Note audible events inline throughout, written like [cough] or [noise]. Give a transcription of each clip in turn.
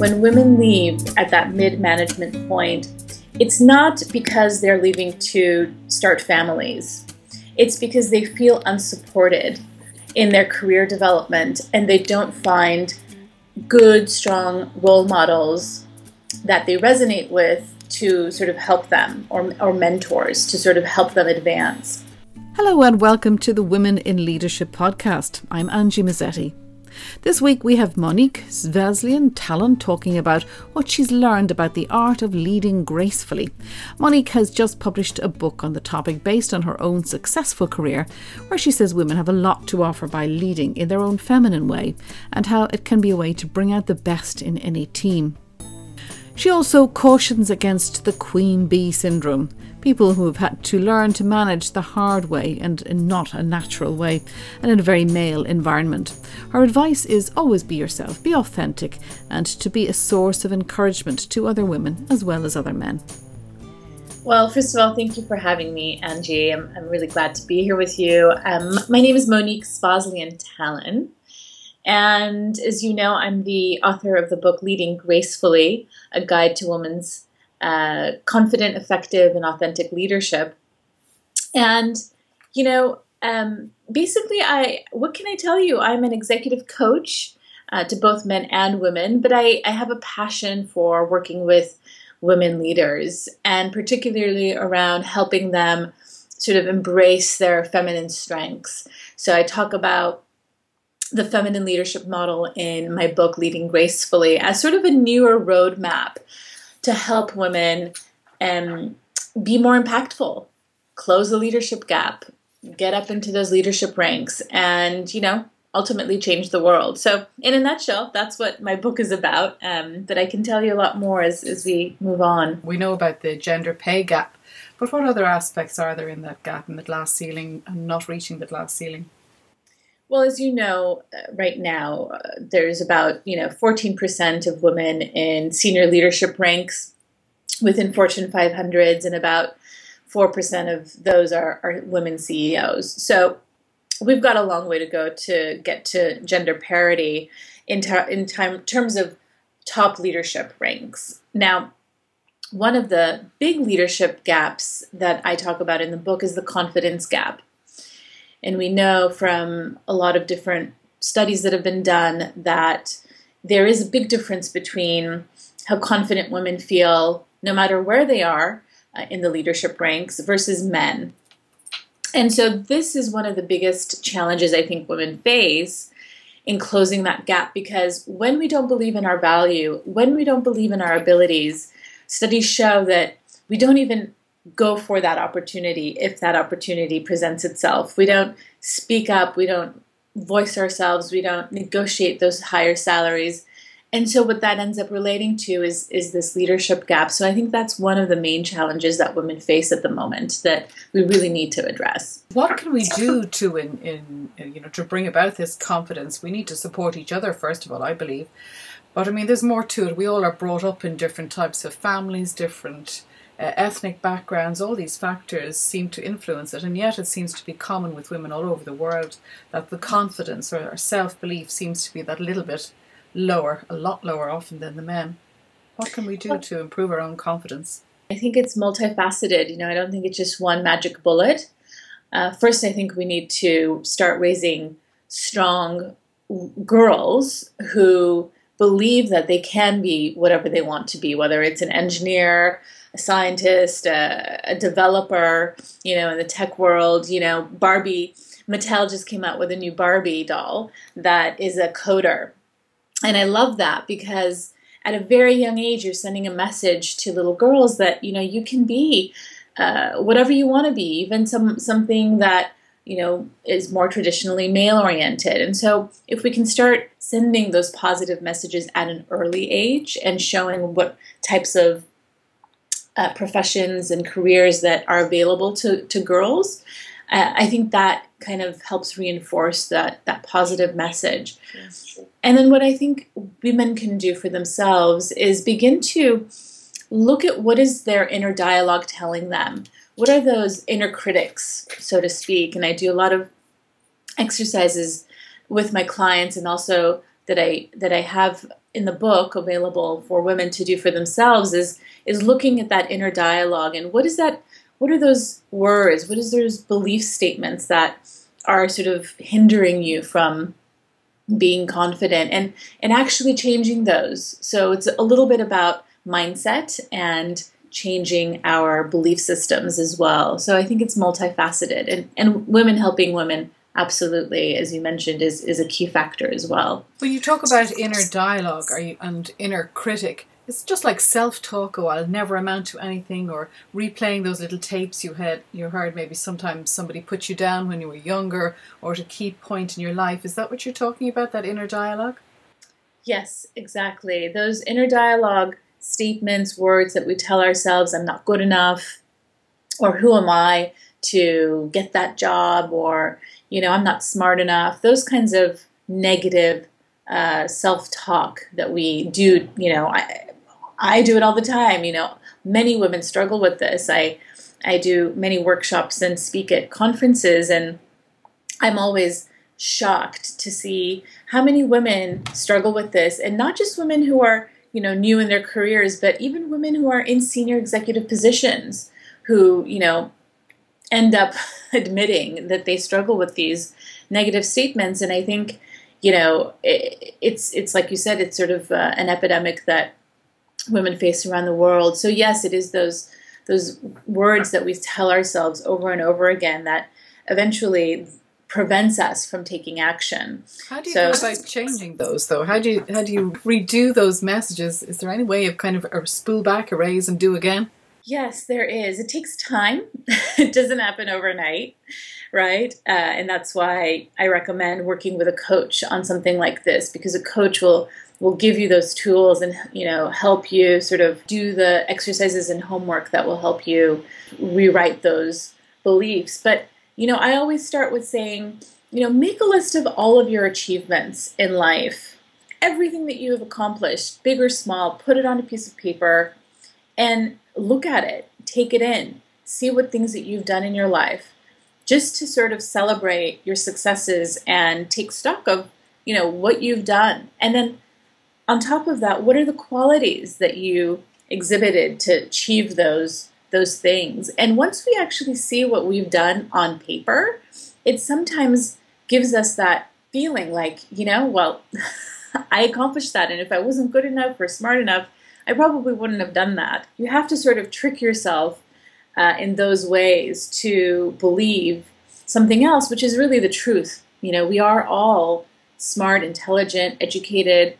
when women leave at that mid management point, it's not because they're leaving to start families. It's because they feel unsupported in their career development and they don't find good, strong role models that they resonate with to sort of help them or, or mentors to sort of help them advance. Hello and welcome to the Women in Leadership podcast. I'm Angie Mazzetti. This week we have Monique Svazlian Tallon talking about what she's learned about the art of leading gracefully. Monique has just published a book on the topic based on her own successful career, where she says women have a lot to offer by leading in their own feminine way and how it can be a way to bring out the best in any team. She also cautions against the queen bee syndrome, people who have had to learn to manage the hard way and in not a natural way, and in a very male environment. Her advice is always be yourself, be authentic, and to be a source of encouragement to other women as well as other men. Well, first of all, thank you for having me, Angie. I'm, I'm really glad to be here with you. Um, my name is Monique Svazlian Tallon. And as you know, I'm the author of the book Leading Gracefully A Guide to Women's uh, Confident, Effective, and Authentic Leadership. And, you know, um, basically, I what can I tell you? I'm an executive coach uh, to both men and women, but I, I have a passion for working with women leaders and particularly around helping them sort of embrace their feminine strengths. So I talk about the feminine leadership model in my book, Leading Gracefully, as sort of a newer roadmap to help women um, be more impactful, close the leadership gap, get up into those leadership ranks, and, you know, ultimately change the world. So, in a nutshell, that's what my book is about. Um, but I can tell you a lot more as, as we move on. We know about the gender pay gap, but what other aspects are there in that gap in the glass ceiling and not reaching the glass ceiling? Well, as you know, uh, right now, uh, there's about you know 14% of women in senior leadership ranks within Fortune 500s, and about 4% of those are, are women CEOs. So we've got a long way to go to get to gender parity in, ter- in time, terms of top leadership ranks. Now, one of the big leadership gaps that I talk about in the book is the confidence gap. And we know from a lot of different studies that have been done that there is a big difference between how confident women feel no matter where they are uh, in the leadership ranks versus men. And so, this is one of the biggest challenges I think women face in closing that gap because when we don't believe in our value, when we don't believe in our abilities, studies show that we don't even go for that opportunity if that opportunity presents itself. We don't speak up, we don't voice ourselves, we don't negotiate those higher salaries. And so what that ends up relating to is is this leadership gap. So I think that's one of the main challenges that women face at the moment that we really need to address. What can we do to in, in you know to bring about this confidence? We need to support each other first of all, I believe. But I mean there's more to it. We all are brought up in different types of families, different uh, ethnic backgrounds, all these factors seem to influence it, and yet it seems to be common with women all over the world that the confidence or self belief seems to be that little bit lower, a lot lower often than the men. What can we do to improve our own confidence? I think it's multifaceted. You know, I don't think it's just one magic bullet. Uh, first, I think we need to start raising strong girls who believe that they can be whatever they want to be, whether it's an engineer, a scientist, a, a developer, you know, in the tech world, you know, Barbie, Mattel just came out with a new Barbie doll that is a coder. And I love that because at a very young age, you're sending a message to little girls that, you know, you can be uh, whatever you want to be, even some something that you know is more traditionally male oriented and so if we can start sending those positive messages at an early age and showing what types of uh, professions and careers that are available to, to girls, uh, I think that kind of helps reinforce that, that positive message. And then what I think women can do for themselves is begin to look at what is their inner dialogue telling them. What are those inner critics, so to speak? And I do a lot of exercises with my clients and also that I that I have in the book available for women to do for themselves is is looking at that inner dialogue. And what is that what are those words? What is those belief statements that are sort of hindering you from being confident and and actually changing those? So it's a little bit about mindset and changing our belief systems as well. So i think it's multifaceted. And and women helping women absolutely, as you mentioned, is, is a key factor as well. When you talk about inner dialogue are you, and inner critic, it's just like self-talk. Oh, I'll never amount to anything, or replaying those little tapes you had you heard. Maybe sometimes somebody put you down when you were younger, or at a key point in your life. Is that what you're talking about? That inner dialogue? Yes, exactly. Those inner dialogue statements, words that we tell ourselves, "I'm not good enough," or "Who am I?" to get that job or you know, I'm not smart enough, those kinds of negative uh, self talk that we do, you know, I, I do it all the time. You know, many women struggle with this. I, I do many workshops and speak at conferences, and I'm always shocked to see how many women struggle with this, and not just women who are, you know, new in their careers, but even women who are in senior executive positions who, you know, end up [laughs] admitting that they struggle with these negative statements. And I think, you know, it, it's it's like you said, it's sort of uh, an epidemic that women face around the world. So yes, it is those those words that we tell ourselves over and over again that eventually prevents us from taking action. How do you so, go about changing those though? How do you how do you redo those messages? Is there any way of kind of or spool back, erase, and do again? Yes, there is. It takes time. [laughs] it doesn't happen overnight, right? Uh, and that's why I recommend working with a coach on something like this because a coach will will give you those tools and you know help you sort of do the exercises and homework that will help you rewrite those beliefs. But you know, I always start with saying, you know, make a list of all of your achievements in life. Everything that you have accomplished, big or small, put it on a piece of paper and look at it, take it in, see what things that you've done in your life, just to sort of celebrate your successes and take stock of, you know, what you've done. And then on top of that, what are the qualities that you exhibited to achieve those those things? And once we actually see what we've done on paper, it sometimes gives us that feeling like, you know, well, [laughs] I accomplished that and if I wasn't good enough or smart enough, I probably wouldn't have done that. You have to sort of trick yourself uh, in those ways to believe something else, which is really the truth. You know, we are all smart, intelligent, educated,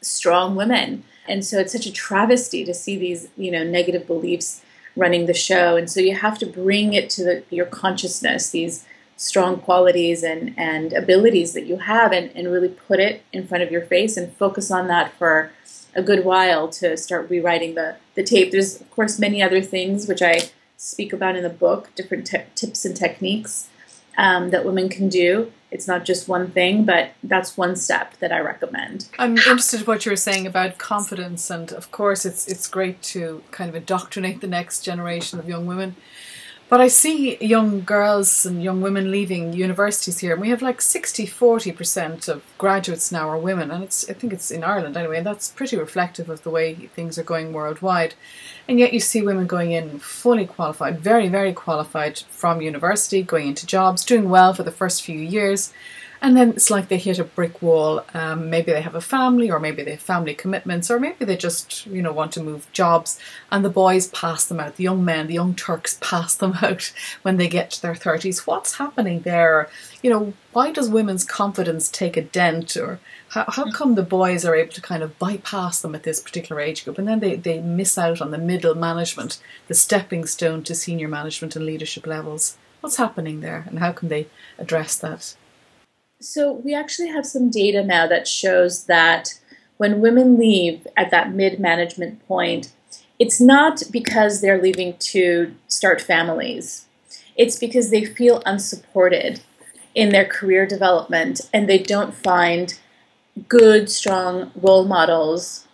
strong women. And so it's such a travesty to see these, you know, negative beliefs running the show. And so you have to bring it to the, your consciousness, these strong qualities and, and abilities that you have, and, and really put it in front of your face and focus on that for a good while to start rewriting the, the tape. There's, of course, many other things which I speak about in the book, different tips and techniques um, that women can do. It's not just one thing, but that's one step that I recommend. I'm interested in what you were saying about confidence, and of course, it's it's great to kind of indoctrinate the next generation of young women but I see young girls and young women leaving universities here, and we have like 60 40% of graduates now are women, and it's I think it's in Ireland anyway, and that's pretty reflective of the way things are going worldwide. And yet you see women going in fully qualified, very, very qualified from university, going into jobs, doing well for the first few years, and then it's like they hit a brick wall. Um, maybe they have a family, or maybe they have family commitments, or maybe they just you know want to move jobs, and the boys pass them out. The young men, the young Turks, [laughs] pass them out when they get to their thirties. What's happening there? You know, why does women's confidence take a dent, or how, how come the boys are able to kind of bypass them at this particular age group, and then they they miss out on the middle management, the stepping stone to senior management and leadership levels? What's happening there, and how can they address that? So we actually have some data now that shows that when women leave at that mid management point, it's not because they're leaving to start families. It's because they feel unsupported in their career development and they don't find good, strong role models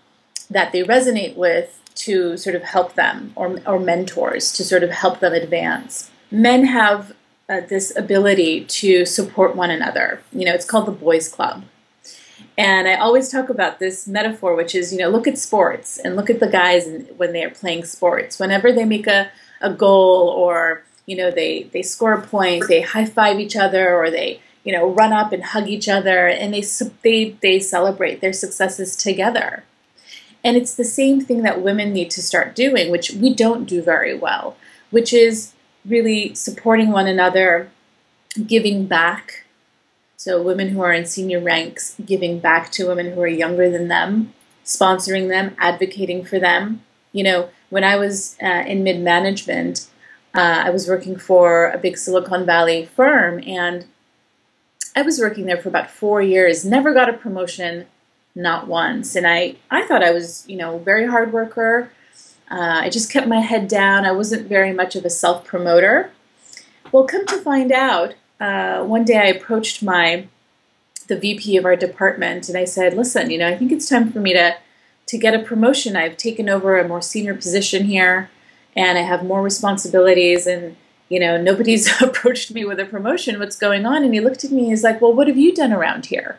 that they resonate with to sort of help them or, or mentors to sort of help them advance. Men have uh, this ability to support one another. You know, it's called the Boys Club. And I always talk about this metaphor, which is, you know, look at sports and look at the guys when they are playing sports. Whenever they make a, a goal or, you know, they, they score a point, they high five each other or they, you know, run up and hug each other and they, they, they celebrate their successes together. And it's the same thing that women need to start doing, which we don't do very well, which is really supporting one another, giving back so, women who are in senior ranks giving back to women who are younger than them, sponsoring them, advocating for them. You know, when I was uh, in mid management, uh, I was working for a big Silicon Valley firm, and I was working there for about four years, never got a promotion, not once. And I, I thought I was, you know, very hard worker. Uh, I just kept my head down. I wasn't very much of a self promoter. Well, come to find out, uh, one day I approached my the VP of our department and I said, "Listen, you know, I think it's time for me to to get a promotion. I've taken over a more senior position here, and I have more responsibilities, and you know, nobody's [laughs] approached me with a promotion. What's going on?" And he looked at me. He's like, "Well, what have you done around here?"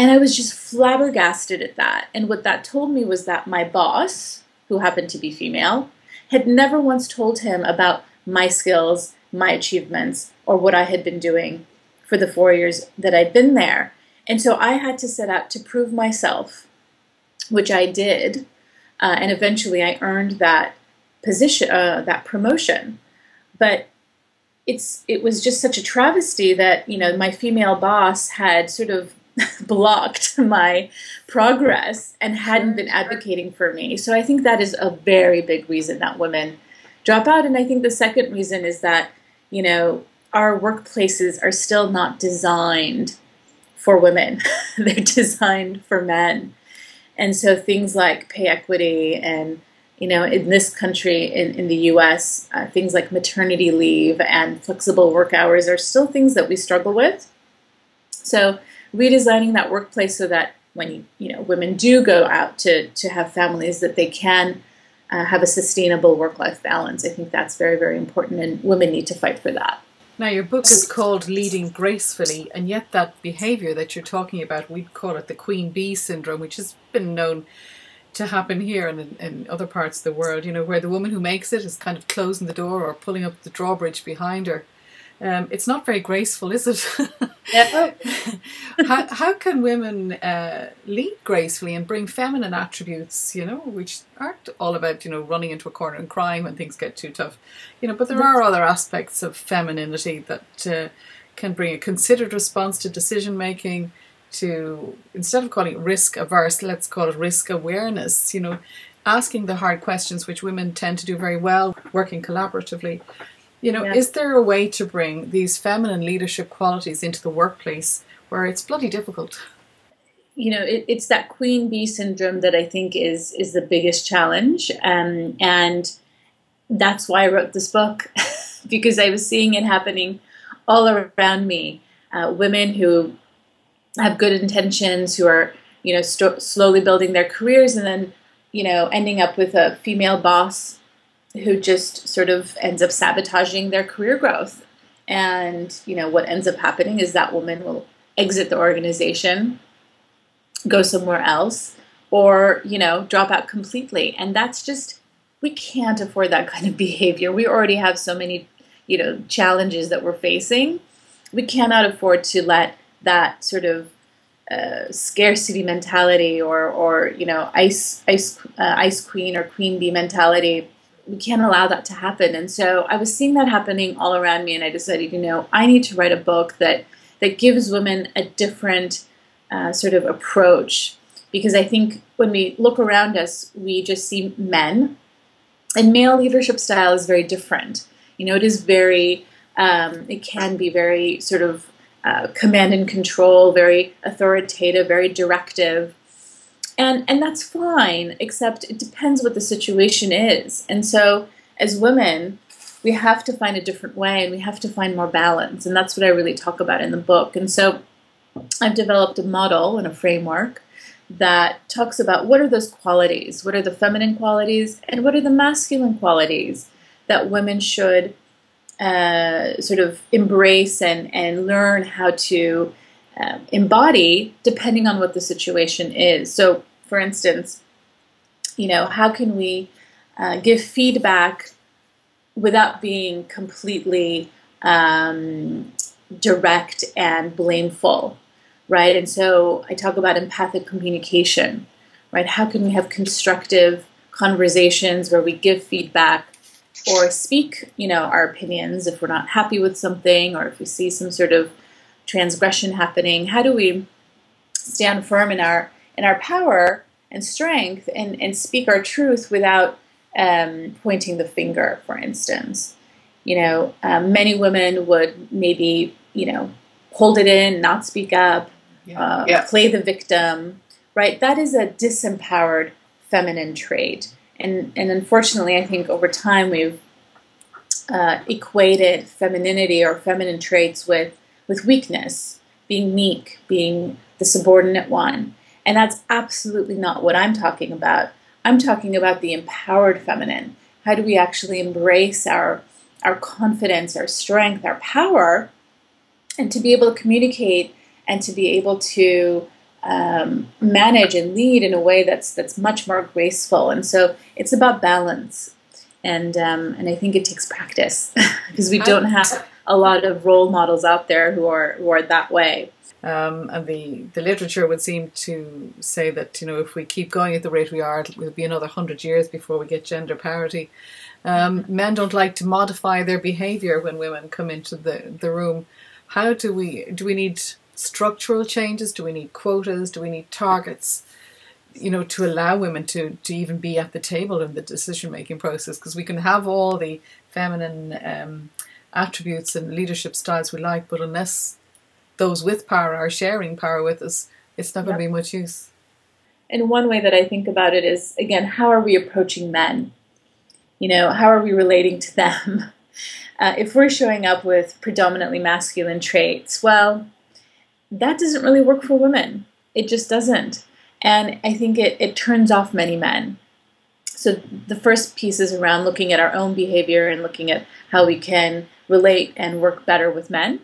And I was just flabbergasted at that. And what that told me was that my boss, who happened to be female, had never once told him about my skills, my achievements, or what I had been doing for the four years that I'd been there. And so I had to set out to prove myself, which I did. Uh, and eventually I earned that position, uh, that promotion. But it's it was just such a travesty that you know my female boss had sort of [laughs] blocked my progress and hadn't been advocating for me. So I think that is a very big reason that women drop out. And I think the second reason is that you know our workplaces are still not designed for women, [laughs] they're designed for men. And so things like pay equity and you know, in this country, in, in the US, uh, things like maternity leave and flexible work hours are still things that we struggle with. So, redesigning that workplace so that when you you know women do go out to to have families, that they can uh, have a sustainable work life balance. I think that's very very important, and women need to fight for that. Now, your book is called Leading Gracefully, and yet that behaviour that you're talking about, we'd call it the Queen Bee syndrome, which has been known to happen here and in, in, other parts of the world, you know, where the woman who makes it is kind of closing the door or pulling up the drawbridge behind her. Um, it's not very graceful, is it? [laughs] how, how can women uh, lead gracefully and bring feminine attributes, you know, which aren't all about, you know, running into a corner and crying when things get too tough, you know, but there are other aspects of femininity that uh, can bring a considered response to decision making, to, instead of calling it risk averse, let's call it risk awareness, you know, asking the hard questions which women tend to do very well, working collaboratively you know, yeah. is there a way to bring these feminine leadership qualities into the workplace where it's bloody difficult? You know, it, it's that queen bee syndrome that I think is is the biggest challenge, um, and that's why I wrote this book [laughs] because I was seeing it happening all around me. Uh, women who have good intentions, who are you know st- slowly building their careers, and then you know ending up with a female boss who just sort of ends up sabotaging their career growth. And, you know, what ends up happening is that woman will exit the organization, go somewhere else, or, you know, drop out completely. And that's just, we can't afford that kind of [laughs] behavior. We already have so many, you know, challenges that we're facing. We cannot afford to let that sort of uh, scarcity mentality or, or you know, ice, ice, uh, ice queen or queen bee mentality we can't allow that to happen. And so I was seeing that happening all around me, and I decided, you know, I need to write a book that that gives women a different uh, sort of approach because I think when we look around us, we just see men, and male leadership style is very different. You know, it is very, um, it can be very sort of uh, command and control, very authoritative, very directive and and that's fine except it depends what the situation is. And so as women we have to find a different way and we have to find more balance. And that's what i really talk about in the book. And so i've developed a model and a framework that talks about what are those qualities? What are the feminine qualities? And what are the masculine qualities that women should uh, sort of embrace and, and learn how to um, embody depending on what the situation is. So, for instance, you know, how can we uh, give feedback without being completely um, direct and blameful, right? And so I talk about empathic communication, right? How can we have constructive conversations where we give feedback or speak, you know, our opinions if we're not happy with something or if we see some sort of transgression happening? How do we stand firm in our in our power and strength and, and speak our truth without um, pointing the finger, for instance? You know, um, many women would maybe, you know, hold it in, not speak up, yeah. Uh, yeah. play the victim, right? That is a disempowered feminine trait. And, and unfortunately, I think over time we've uh, equated femininity or feminine traits with, with weakness, being meek, being the subordinate one. And that's absolutely not what I'm talking about. I'm talking about the empowered feminine. How do we actually embrace our our confidence, our strength, our power, and to be able to communicate and to be able to um, manage and lead in a way that's that's much more graceful. And so it's about balance, and um, and I think it takes practice [laughs] because we don't have a lot of role models out there who are who are that way. Um, and the, the literature would seem to say that you know if we keep going at the rate we are, it will be another hundred years before we get gender parity. Um, men don't like to modify their behaviour when women come into the, the room. How do we do we need structural changes? Do we need quotas? Do we need targets? You know, to allow women to, to even be at the table in the decision making process, because we can have all the feminine um, attributes and leadership styles we like, but unless those with power are sharing power with us, it's not going to be much use. And one way that I think about it is again, how are we approaching men? You know, how are we relating to them? [laughs] Uh, if we're showing up with predominantly masculine traits, well, that doesn't really work for women. It just doesn't. And I think it, it turns off many men. So the first piece is around looking at our own behavior and looking at how we can relate and work better with men.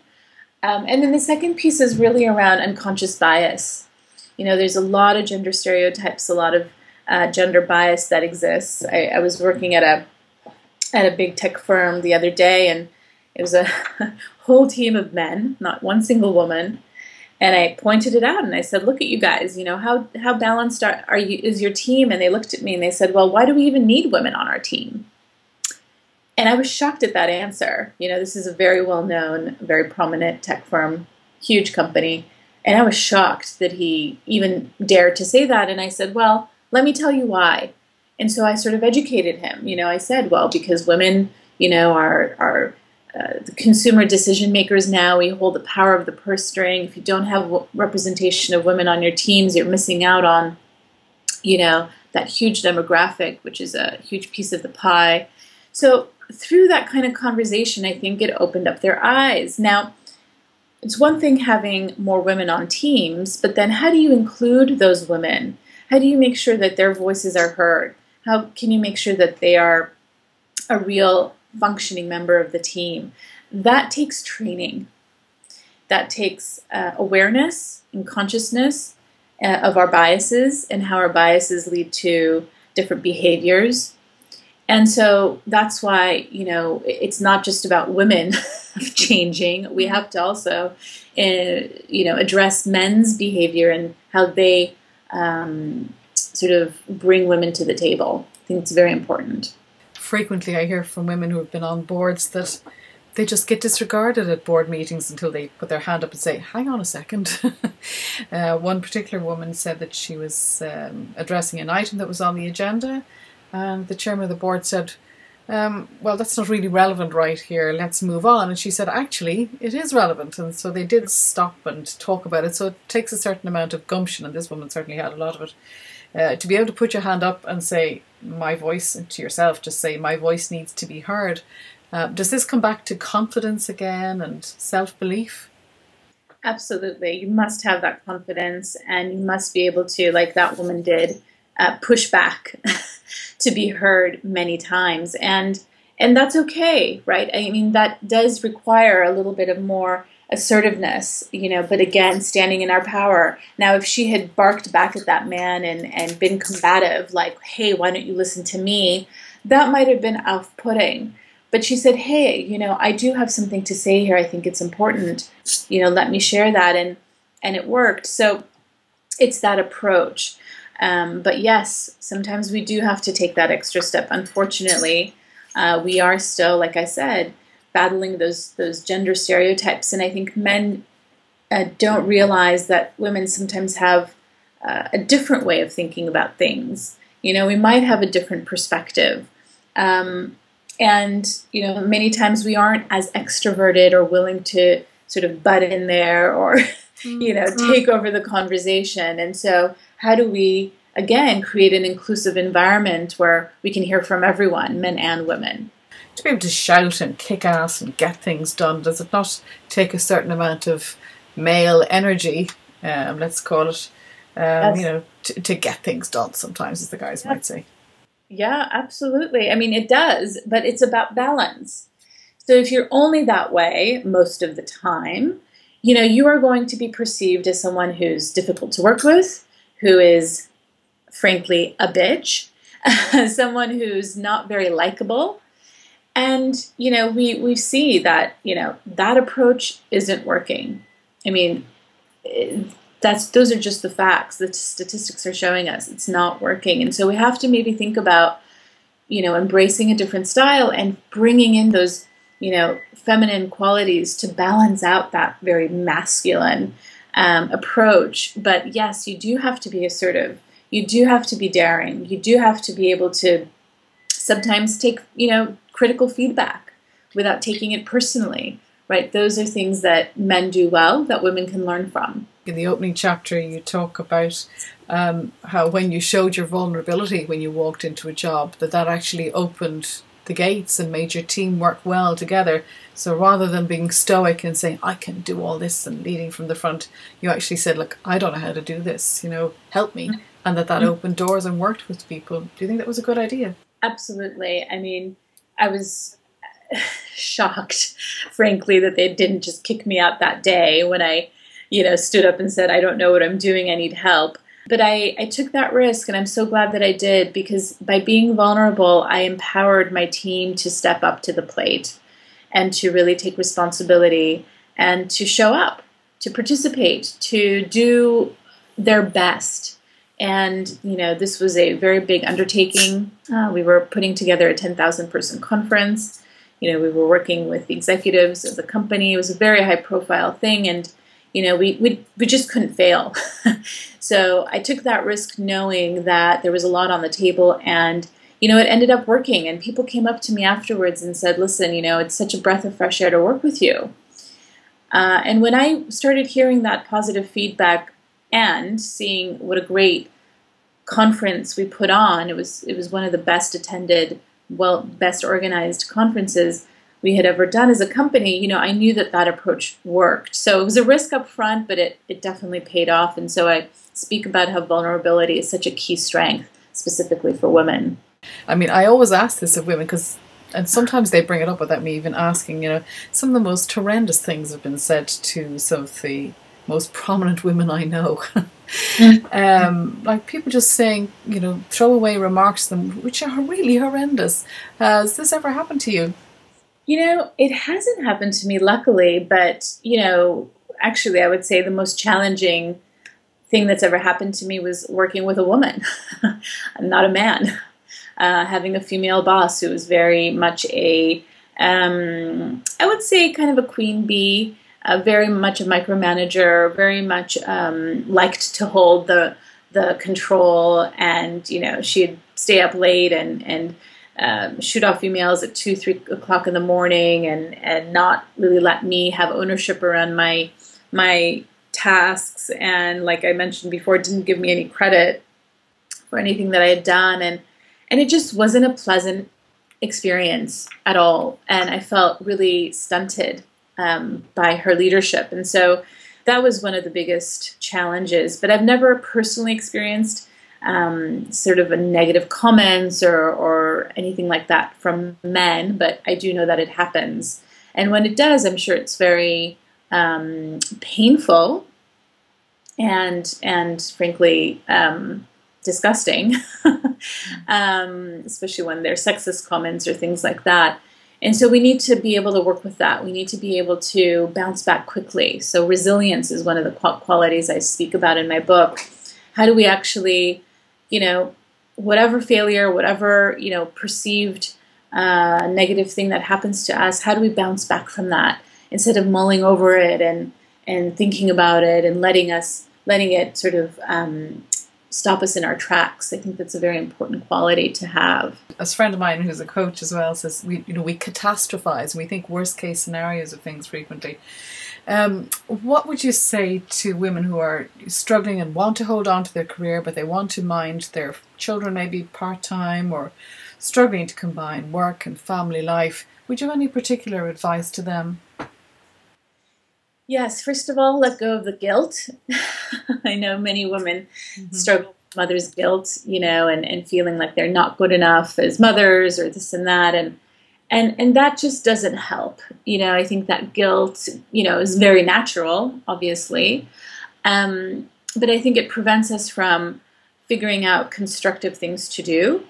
Um, and then the second piece is really around unconscious bias. You know, there's a lot of gender stereotypes, a lot of uh, gender bias that exists. I, I, was working at a at a big tech firm the other day, and it was a [laughs] whole team of men, not one single woman. And I pointed it out, and I said, "Look at you guys. You know how how balanced are, are you? Is your team?" And they looked at me and they said, "Well, why do we even need women on our team?" And I was shocked at that answer. You know, this is a very well known, very prominent tech firm, huge company. And I was shocked that he even dared to say that. And I said, Well, let me tell you why. And so I sort of educated him. You know, I said, well, because women, you know, are are uh, the consumer decision makers now. We hold the power of the purse string. If you don't have representation of women on your teams, you're missing out on, you know, that huge demographic, which is a huge piece of the pie. So through that kind of conversation, I think it opened up their eyes. Now, it's one thing having more women on teams, but then how do you include those women? How do you make sure that their voices are heard? How can you make sure that they are a real functioning member of the team? That takes training. That takes uh, awareness and consciousness uh, of our biases and how our biases lead to different behaviors. And so that's why, you know, it's not just about women [laughs] changing. We have to also, uh, you know, address men's behavior and how they um, sort of bring women to the table. I think it's very important. Frequently, I hear from women who have been on boards that they just get disregarded at board meetings until they put their hand up and say, Hang on a second. [laughs] uh, one particular woman said that she was um, addressing an item that was on the agenda, and the chairman of the board said, um, well, that's not really relevant right here. Let's move on. And she said, actually, it is relevant. And so they did stop and talk about it. So it takes a certain amount of gumption, and this woman certainly had a lot of it. Uh, to be able to put your hand up and say, my voice, and to yourself, just say, my voice needs to be heard. Uh, does this come back to confidence again and self belief? Absolutely. You must have that confidence, and you must be able to, like that woman did, uh, push back [laughs] to be heard many times. And and that's okay, right? I mean, that does require a little bit of more assertiveness, you know, but again, standing in our power. Now, if she had barked back at that man and, and been combative, like, hey, why don't you listen to me? That might have been off putting. But she said, hey, you know, I do have something to say here. I think it's important. You know, let me share that. And, and it worked. So it's that approach. Um, but yes, sometimes we do have to take that extra step. Unfortunately, uh, we are still, like I said, battling those those gender stereotypes, and I think men uh, don't realize that women sometimes have uh, a different way of thinking about things. You know, we might have a different perspective. Um, and, you know, many times we aren't as extroverted or willing to sort of butt in there or, [laughs] you know, mm-hmm. take over the conversation. And so, how do we, again, create an inclusive environment where we can hear from everyone, men and women? to be able to shout and kick ass and get things done, does it not take a certain amount of male energy, um, let's call it, um, yes. you know, to, to, get things done sometimes, as the guys yeah. might say? Yeah, absolutely. I mean, it does, but it's about balance. So if you're only that way most of the time, you know, you are going to be perceived as someone who's difficult to work with, who is frankly a bitch, [laughs] someone who's not very likable, and you know we we see that you know that approach isn't working. I mean eh, that's those are just the facts. The statistics are showing us it's not working. And so we have to maybe think about you know embracing a different style and bringing in those you know feminine qualities to balance out that very masculine um, approach but yes you do have to be assertive you do have to be daring you do have to be able to sometimes take you know critical feedback without taking it personally, right? Those are things that men do well that women can learn from. In the opening chapter, you talk about um, how when you showed your vulnerability when you walked into a job, that that actually opened the gates and made your team work well together. So rather than being stoic and saying, I can do all this and leading from the front, you actually said, Look, I don't know how to do this, you know, help me. Mm-hmm. And that that mm-hmm. opened doors and worked with people. Do you think that was a good idea? Absolutely. I mean, I was [laughs] shocked, frankly, that they didn't just kick me out that day when I, you know, stood up and said, I don't know what I'm doing, I need help. But I, I took that risk, and I'm so glad that I did because by being vulnerable, I empowered my team to step up to the plate and to really take responsibility and to show up, to participate, to do their best and, you know, this was a very big undertaking. Uh, we were putting together a 10,000 person conference. You know, we were working with the executives of the company. It was a very high profile thing. And, you know, we, we, we just couldn't fail. [laughs] so I took that risk knowing that there was a lot on the table. And, you know, it ended up working. And people came up to me afterwards and said, listen, you know, it's such a breath of fresh air to work with you. Uh, and when I started hearing that positive feedback and seeing what a great conference we put on. It was it was one of the best attended, well, best organized conferences we had ever done as a company. You know, I knew that that approach worked. So it was a risk up front, but it it definitely paid off. And so I speak about how vulnerability is such a key strength, specifically for women. I mean, I always ask this of women because and sometimes they bring it up without me even asking. You know, some of the most horrendous things have been said to some of the most prominent women I know. [laughs] um, like people just saying, you know, throwaway remarks to them, which are really horrendous. Has this ever happened to you? You know, it hasn't happened to me, luckily, but, you know, actually, I would say the most challenging thing that's ever happened to me was working with a woman, [laughs] not a man. Uh, having a female boss who was very much a, um, I would say, kind of a queen bee uh, very much a micromanager, very much um, liked to hold the the control, and you know she'd stay up late and and um, shoot off emails at two three o'clock in the morning, and and not really let me have ownership around my my tasks, and like I mentioned before, didn't give me any credit for anything that I had done, and and it just wasn't a pleasant experience at all, and I felt really stunted um, by her leadership. And so that was one of the biggest challenges. But I've never personally experienced um, sort of a negative comments or, or anything like that from men, but I do know that it happens. And when it does, I'm sure it's very um, painful and and frankly um, disgusting, [laughs] um, especially when they're sexist comments or things like that. And so we need to be able to work with that. We need to be able to bounce back quickly. So resilience is one of the qualities I speak about in my book. How do we actually, you know, whatever failure, whatever you know perceived uh, negative thing that happens to us, how do we bounce back from that instead of mulling over it and and thinking about it and letting us letting it sort of um, stop us in our tracks. I think that's a very important quality to have. A friend of mine who's a coach as well says we you know we catastrophize and we think worst case scenarios of things frequently. Um, what would you say to women who are struggling and want to hold on to their career, but they want to mind their children maybe part time or struggling to combine work and family life? Would you have any particular advice to them? Yes, first of all, let go of the guilt. [laughs] I know many women mm-hmm. struggle with mother's guilt, you know, and, and feeling like they're not good enough as mothers or this and that. And and and that just doesn't help. You know, I think that guilt, you know, is very natural, obviously. Um, but I think it prevents us from figuring out constructive things to do.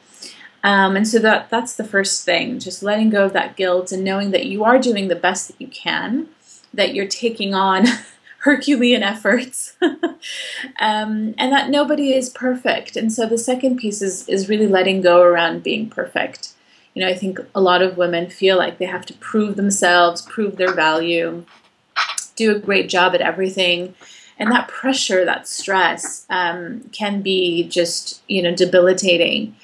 Um, and so that that's the first thing, just letting go of that guilt and knowing that you are doing the best that you can that you're taking on [laughs] Herculean efforts, [laughs] um, and that nobody is perfect. And so the second piece is is really letting go around being perfect. You know, I think a lot of women feel like they have to prove themselves, prove their value, do a great job at everything, and that pressure, that stress, um, can be just you know debilitating.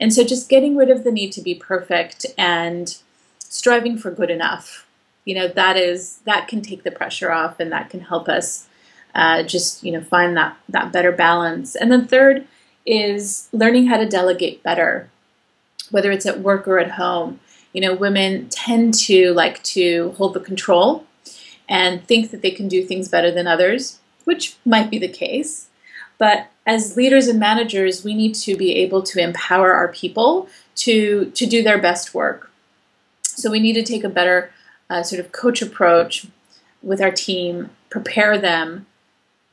And so, just getting rid of the need to be perfect and striving for good enough you know that is that can take the pressure off and that can help us uh, just you know find that that better balance. And then third is learning how to delegate better whether it's at work or at home you know women tend to like to hold the control and think that they can do things better than others which might be the case. But as leaders and managers we need to be able to empower our people to to do their best work. So we need to take a better uh, sort of coach approach with our team, prepare them,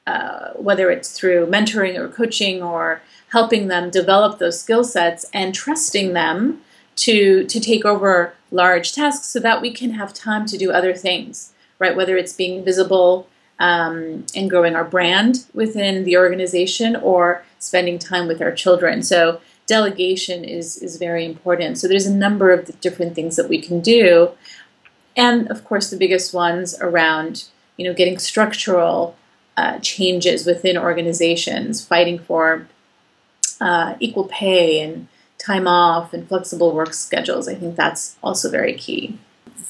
uh, whether it's through mentoring or coaching or helping them develop those skill sets and trusting them to to take over large tasks so that we can have time to do other things, right? Whether it's being visible um, and growing our brand within the organization or spending time with our children. So delegation is is very important. So there's a number of different things that we can do and of course the biggest ones around you know getting structural uh, changes within organizations, fighting for uh, equal pay and time off and flexible work schedules. I think that's also very key.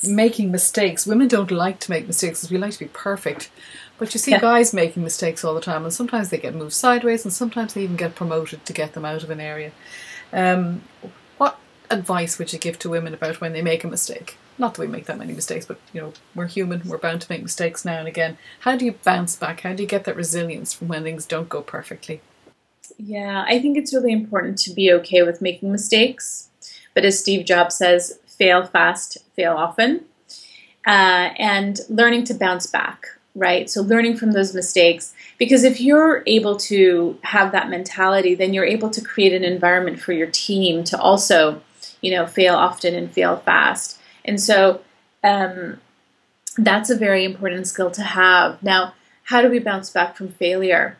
Making mistakes. Women don't like to make mistakes because we like to be perfect. But you see yeah. guys making mistakes all the time, and sometimes they get moved sideways, and sometimes they even get promoted to get them out of an area. Um, what advice would you give to women about when they make a mistake? not that we make that many mistakes, but you know, we're human, we're bound to make mistakes now and again. How do you bounce back? How do you get that resilience from when things don't go perfectly? Yeah, I think it's really important to be okay with making mistakes. But as Steve Jobs says, fail fast, fail often. Uh, and learning to bounce back, right? So, learning from those mistakes. Because if you're able to have that mentality, then you're able to create an environment for your team to also, you know, fail often and fail fast. And so um, that's a very important skill to have. Now, how do we bounce back from failure?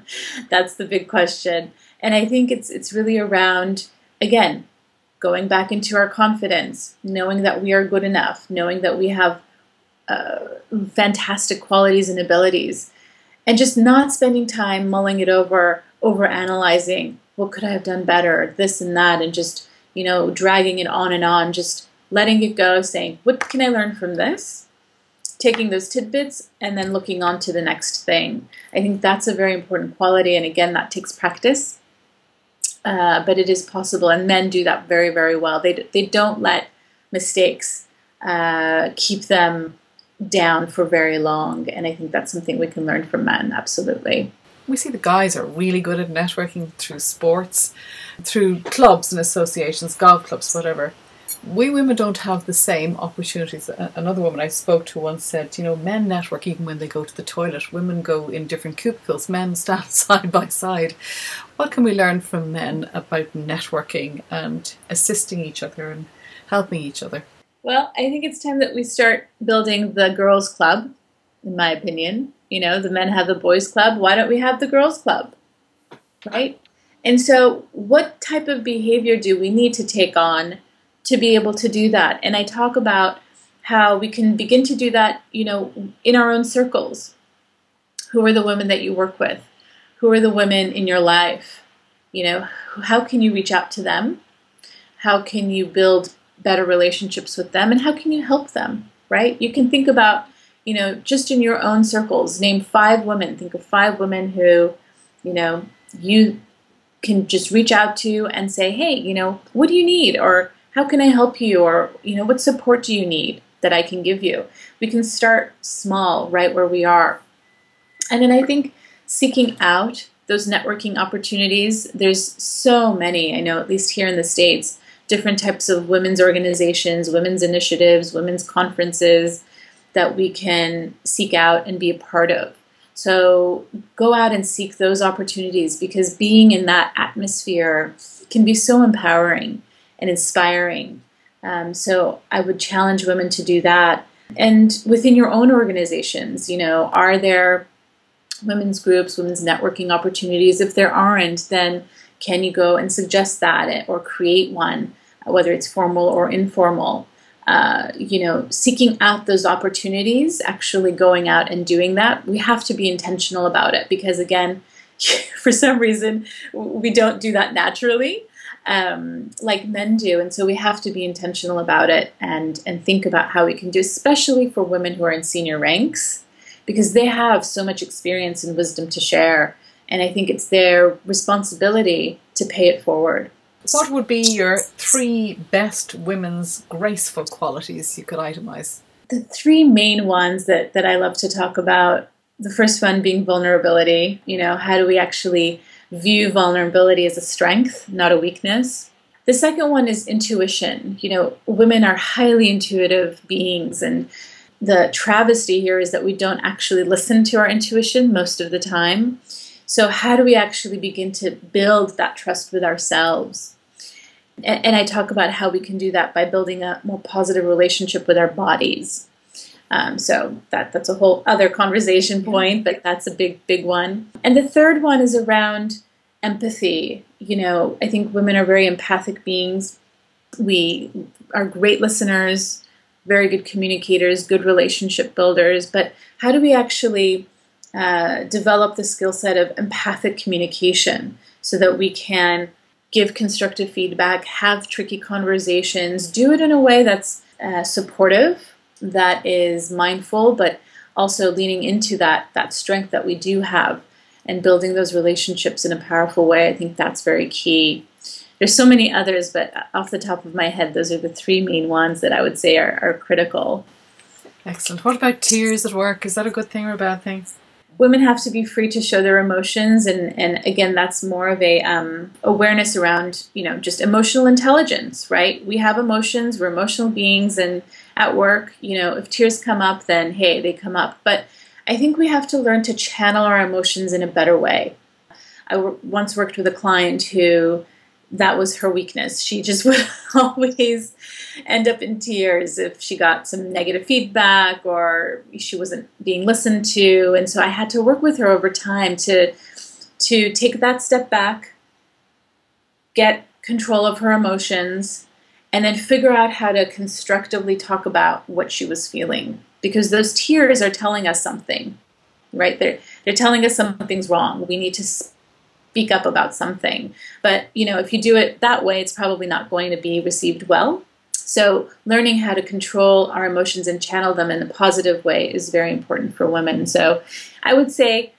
[laughs] that's the big question. And I think it's it's really around again going back into our confidence, knowing that we are good enough, knowing that we have uh, fantastic qualities and abilities, and just not spending time mulling it over, over analyzing what could I have done better, this and that, and just you know dragging it on and on, just letting it go, saying, What can I learn from this? Taking those tidbits and then looking on to the next thing. I think that's a very important quality. And again, that takes practice. Uh, but it is possible, and men do that very, very well. They, they don't let mistakes uh, keep them down for very long. And I think that's something we can learn from men, absolutely. We see the guys are really good at networking through sports, through clubs and associations, golf clubs, whatever we women don't have the same opportunities. Another woman I spoke to once said, you know, men network even when they go to the toilet. Women go in different cubicles, men [laughs] stand side by side. What can we learn from men about networking and assisting each other and helping each other? Well, I think it's time that we start building the girls' club, in my opinion. You know, the men have the boys' club. Why don't we have the girls' club? Right? And so, what type of behavior do we need to take on to be able to do that? And I talk about how we can begin to do that, you know, in our own circles. Who are the women that you work with? Who are the women in your life? You know, how can you reach out to them? How can you build better relationships with them? And how can you help them, right? You can think about, you know, just in your own circles, name five women. Think of five women who, you know, you can just reach out to and say, hey, you know, what do you need? Or how can I help you? Or, you know, what support do you need that I can give you? We can start small, right where we are. And then I think seeking out those networking opportunities, there's so many, I know, at least here in the States, different types of women's organizations, women's initiatives, women's conferences that we can seek out and be a part of. So go out and seek those opportunities because being in that atmosphere can be so empowering and inspiring. Um, so I would challenge women to do that. And within your own organizations, you know, are there women's groups, women's networking opportunities? If there aren't, then can you go and suggest that or create one, whether it's formal or informal? uh, you know, seeking out those opportunities, actually going out and doing that, we have to be intentional about it because, again, [laughs] for some reason, we don't do that naturally um, like men do. And so we have to be intentional about it and, and think about how we can do, especially for women who are in senior ranks, because they have so much experience and wisdom to share. And I think it's their responsibility to pay it forward. What would be your three best women's graceful qualities you could itemize? The three main ones that, that I love to talk about the first one being vulnerability. You know, how do we actually view vulnerability as a strength, not a weakness? The second one is intuition. You know, women are highly intuitive beings, and the travesty here is that we don't actually listen to our intuition most of the time. So, how do we actually begin to build that trust with ourselves? And, I talk about how we can do that by building a more positive relationship with our bodies. Um, so that that's a whole other conversation point, but that's a big big one. And the third one is around empathy. You know, I think women are very empathic beings. We are great listeners, very good communicators, good relationship builders. But how do we actually uh, develop the skill set of empathic communication so that we can give constructive feedback, have tricky conversations, do it in a way that's uh, supportive, that is mindful, but also leaning into that that strength that we do have and building those relationships in a powerful way. I think that's very key. There's so many others, but off the top of my head, those are the three main ones that I would say are, are critical. Excellent. What about tears at work? Is that a good thing or a bad thing? women have to be free to show their emotions and and again that's more of a um, awareness around you know just emotional intelligence right we have emotions we're emotional beings and at work you know if tears come up then hey they come up but i think we have to learn to channel our emotions in a better way I w- once worked with a client who that was her weakness. She just [laughs] would always end up in tears if she got some negative feedback or she wasn't being listened to. And so I had to work with her over time to to take that step back, get control of her emotions, and then figure out how to constructively talk about what she was feeling. Because those tears are telling us something, right? They're, they're telling us something's wrong. We need to speak up about something. But, you know, if you do it that way, it's probably not going to be received well. So, learning how to control our emotions and channel them in a positive way is very important for women. So, I would say,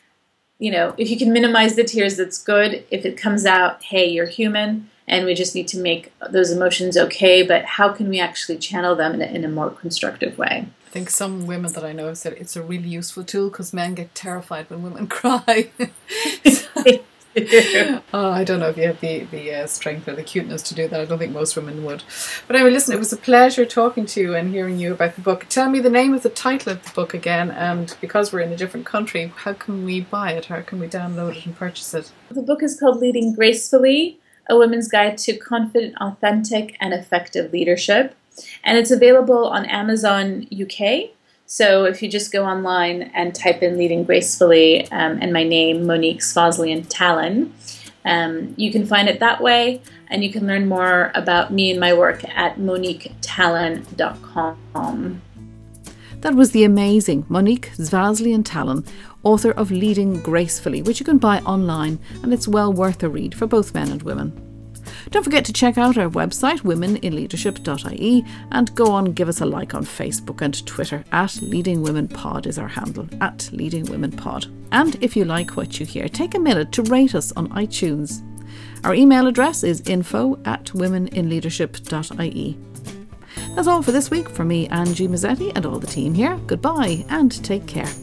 you know, if you can minimize the tears, that's good. If it comes out, hey, you're human, and we just need to make those emotions okay, but how can we actually channel them in a, in a more constructive way? I think some women that I know said it's a really useful tool because men get terrified when women [laughs] cry. [laughs] oh, I don't know if you have the the uh, strength or the cuteness to do that. I don't think most women would. But anyway, listen, it was a pleasure talking to you and hearing you about the book. Tell me the name of the title of the book again, and because we're in a different country, how can we buy it? How can we download it and purchase it? The book is called Leading Gracefully: A Women's Guide to Confident, Authentic, and Effective Leadership, and it's available on Amazon UK so if you just go online and type in Leading Gracefully um, and my name, Monique Svazlian Tallon, um, you can find it that way, and you can learn more about me and my work at moniquetallon.com. That was the amazing Monique Svazlian Tallon, author of Leading Gracefully, which you can buy online, and it's well worth a read for both men and women. Don't forget to check out our website, womeninleadership.ie, and go on give us a like on Facebook and Twitter. At Leading Women Pod is our handle, at Leading Women Pod. And if you like what you hear, take a minute to rate us on iTunes. Our email address is info at womeninleadership.ie. That's all for this week from me, Angie Mazzetti, and all the team here. Goodbye and take care.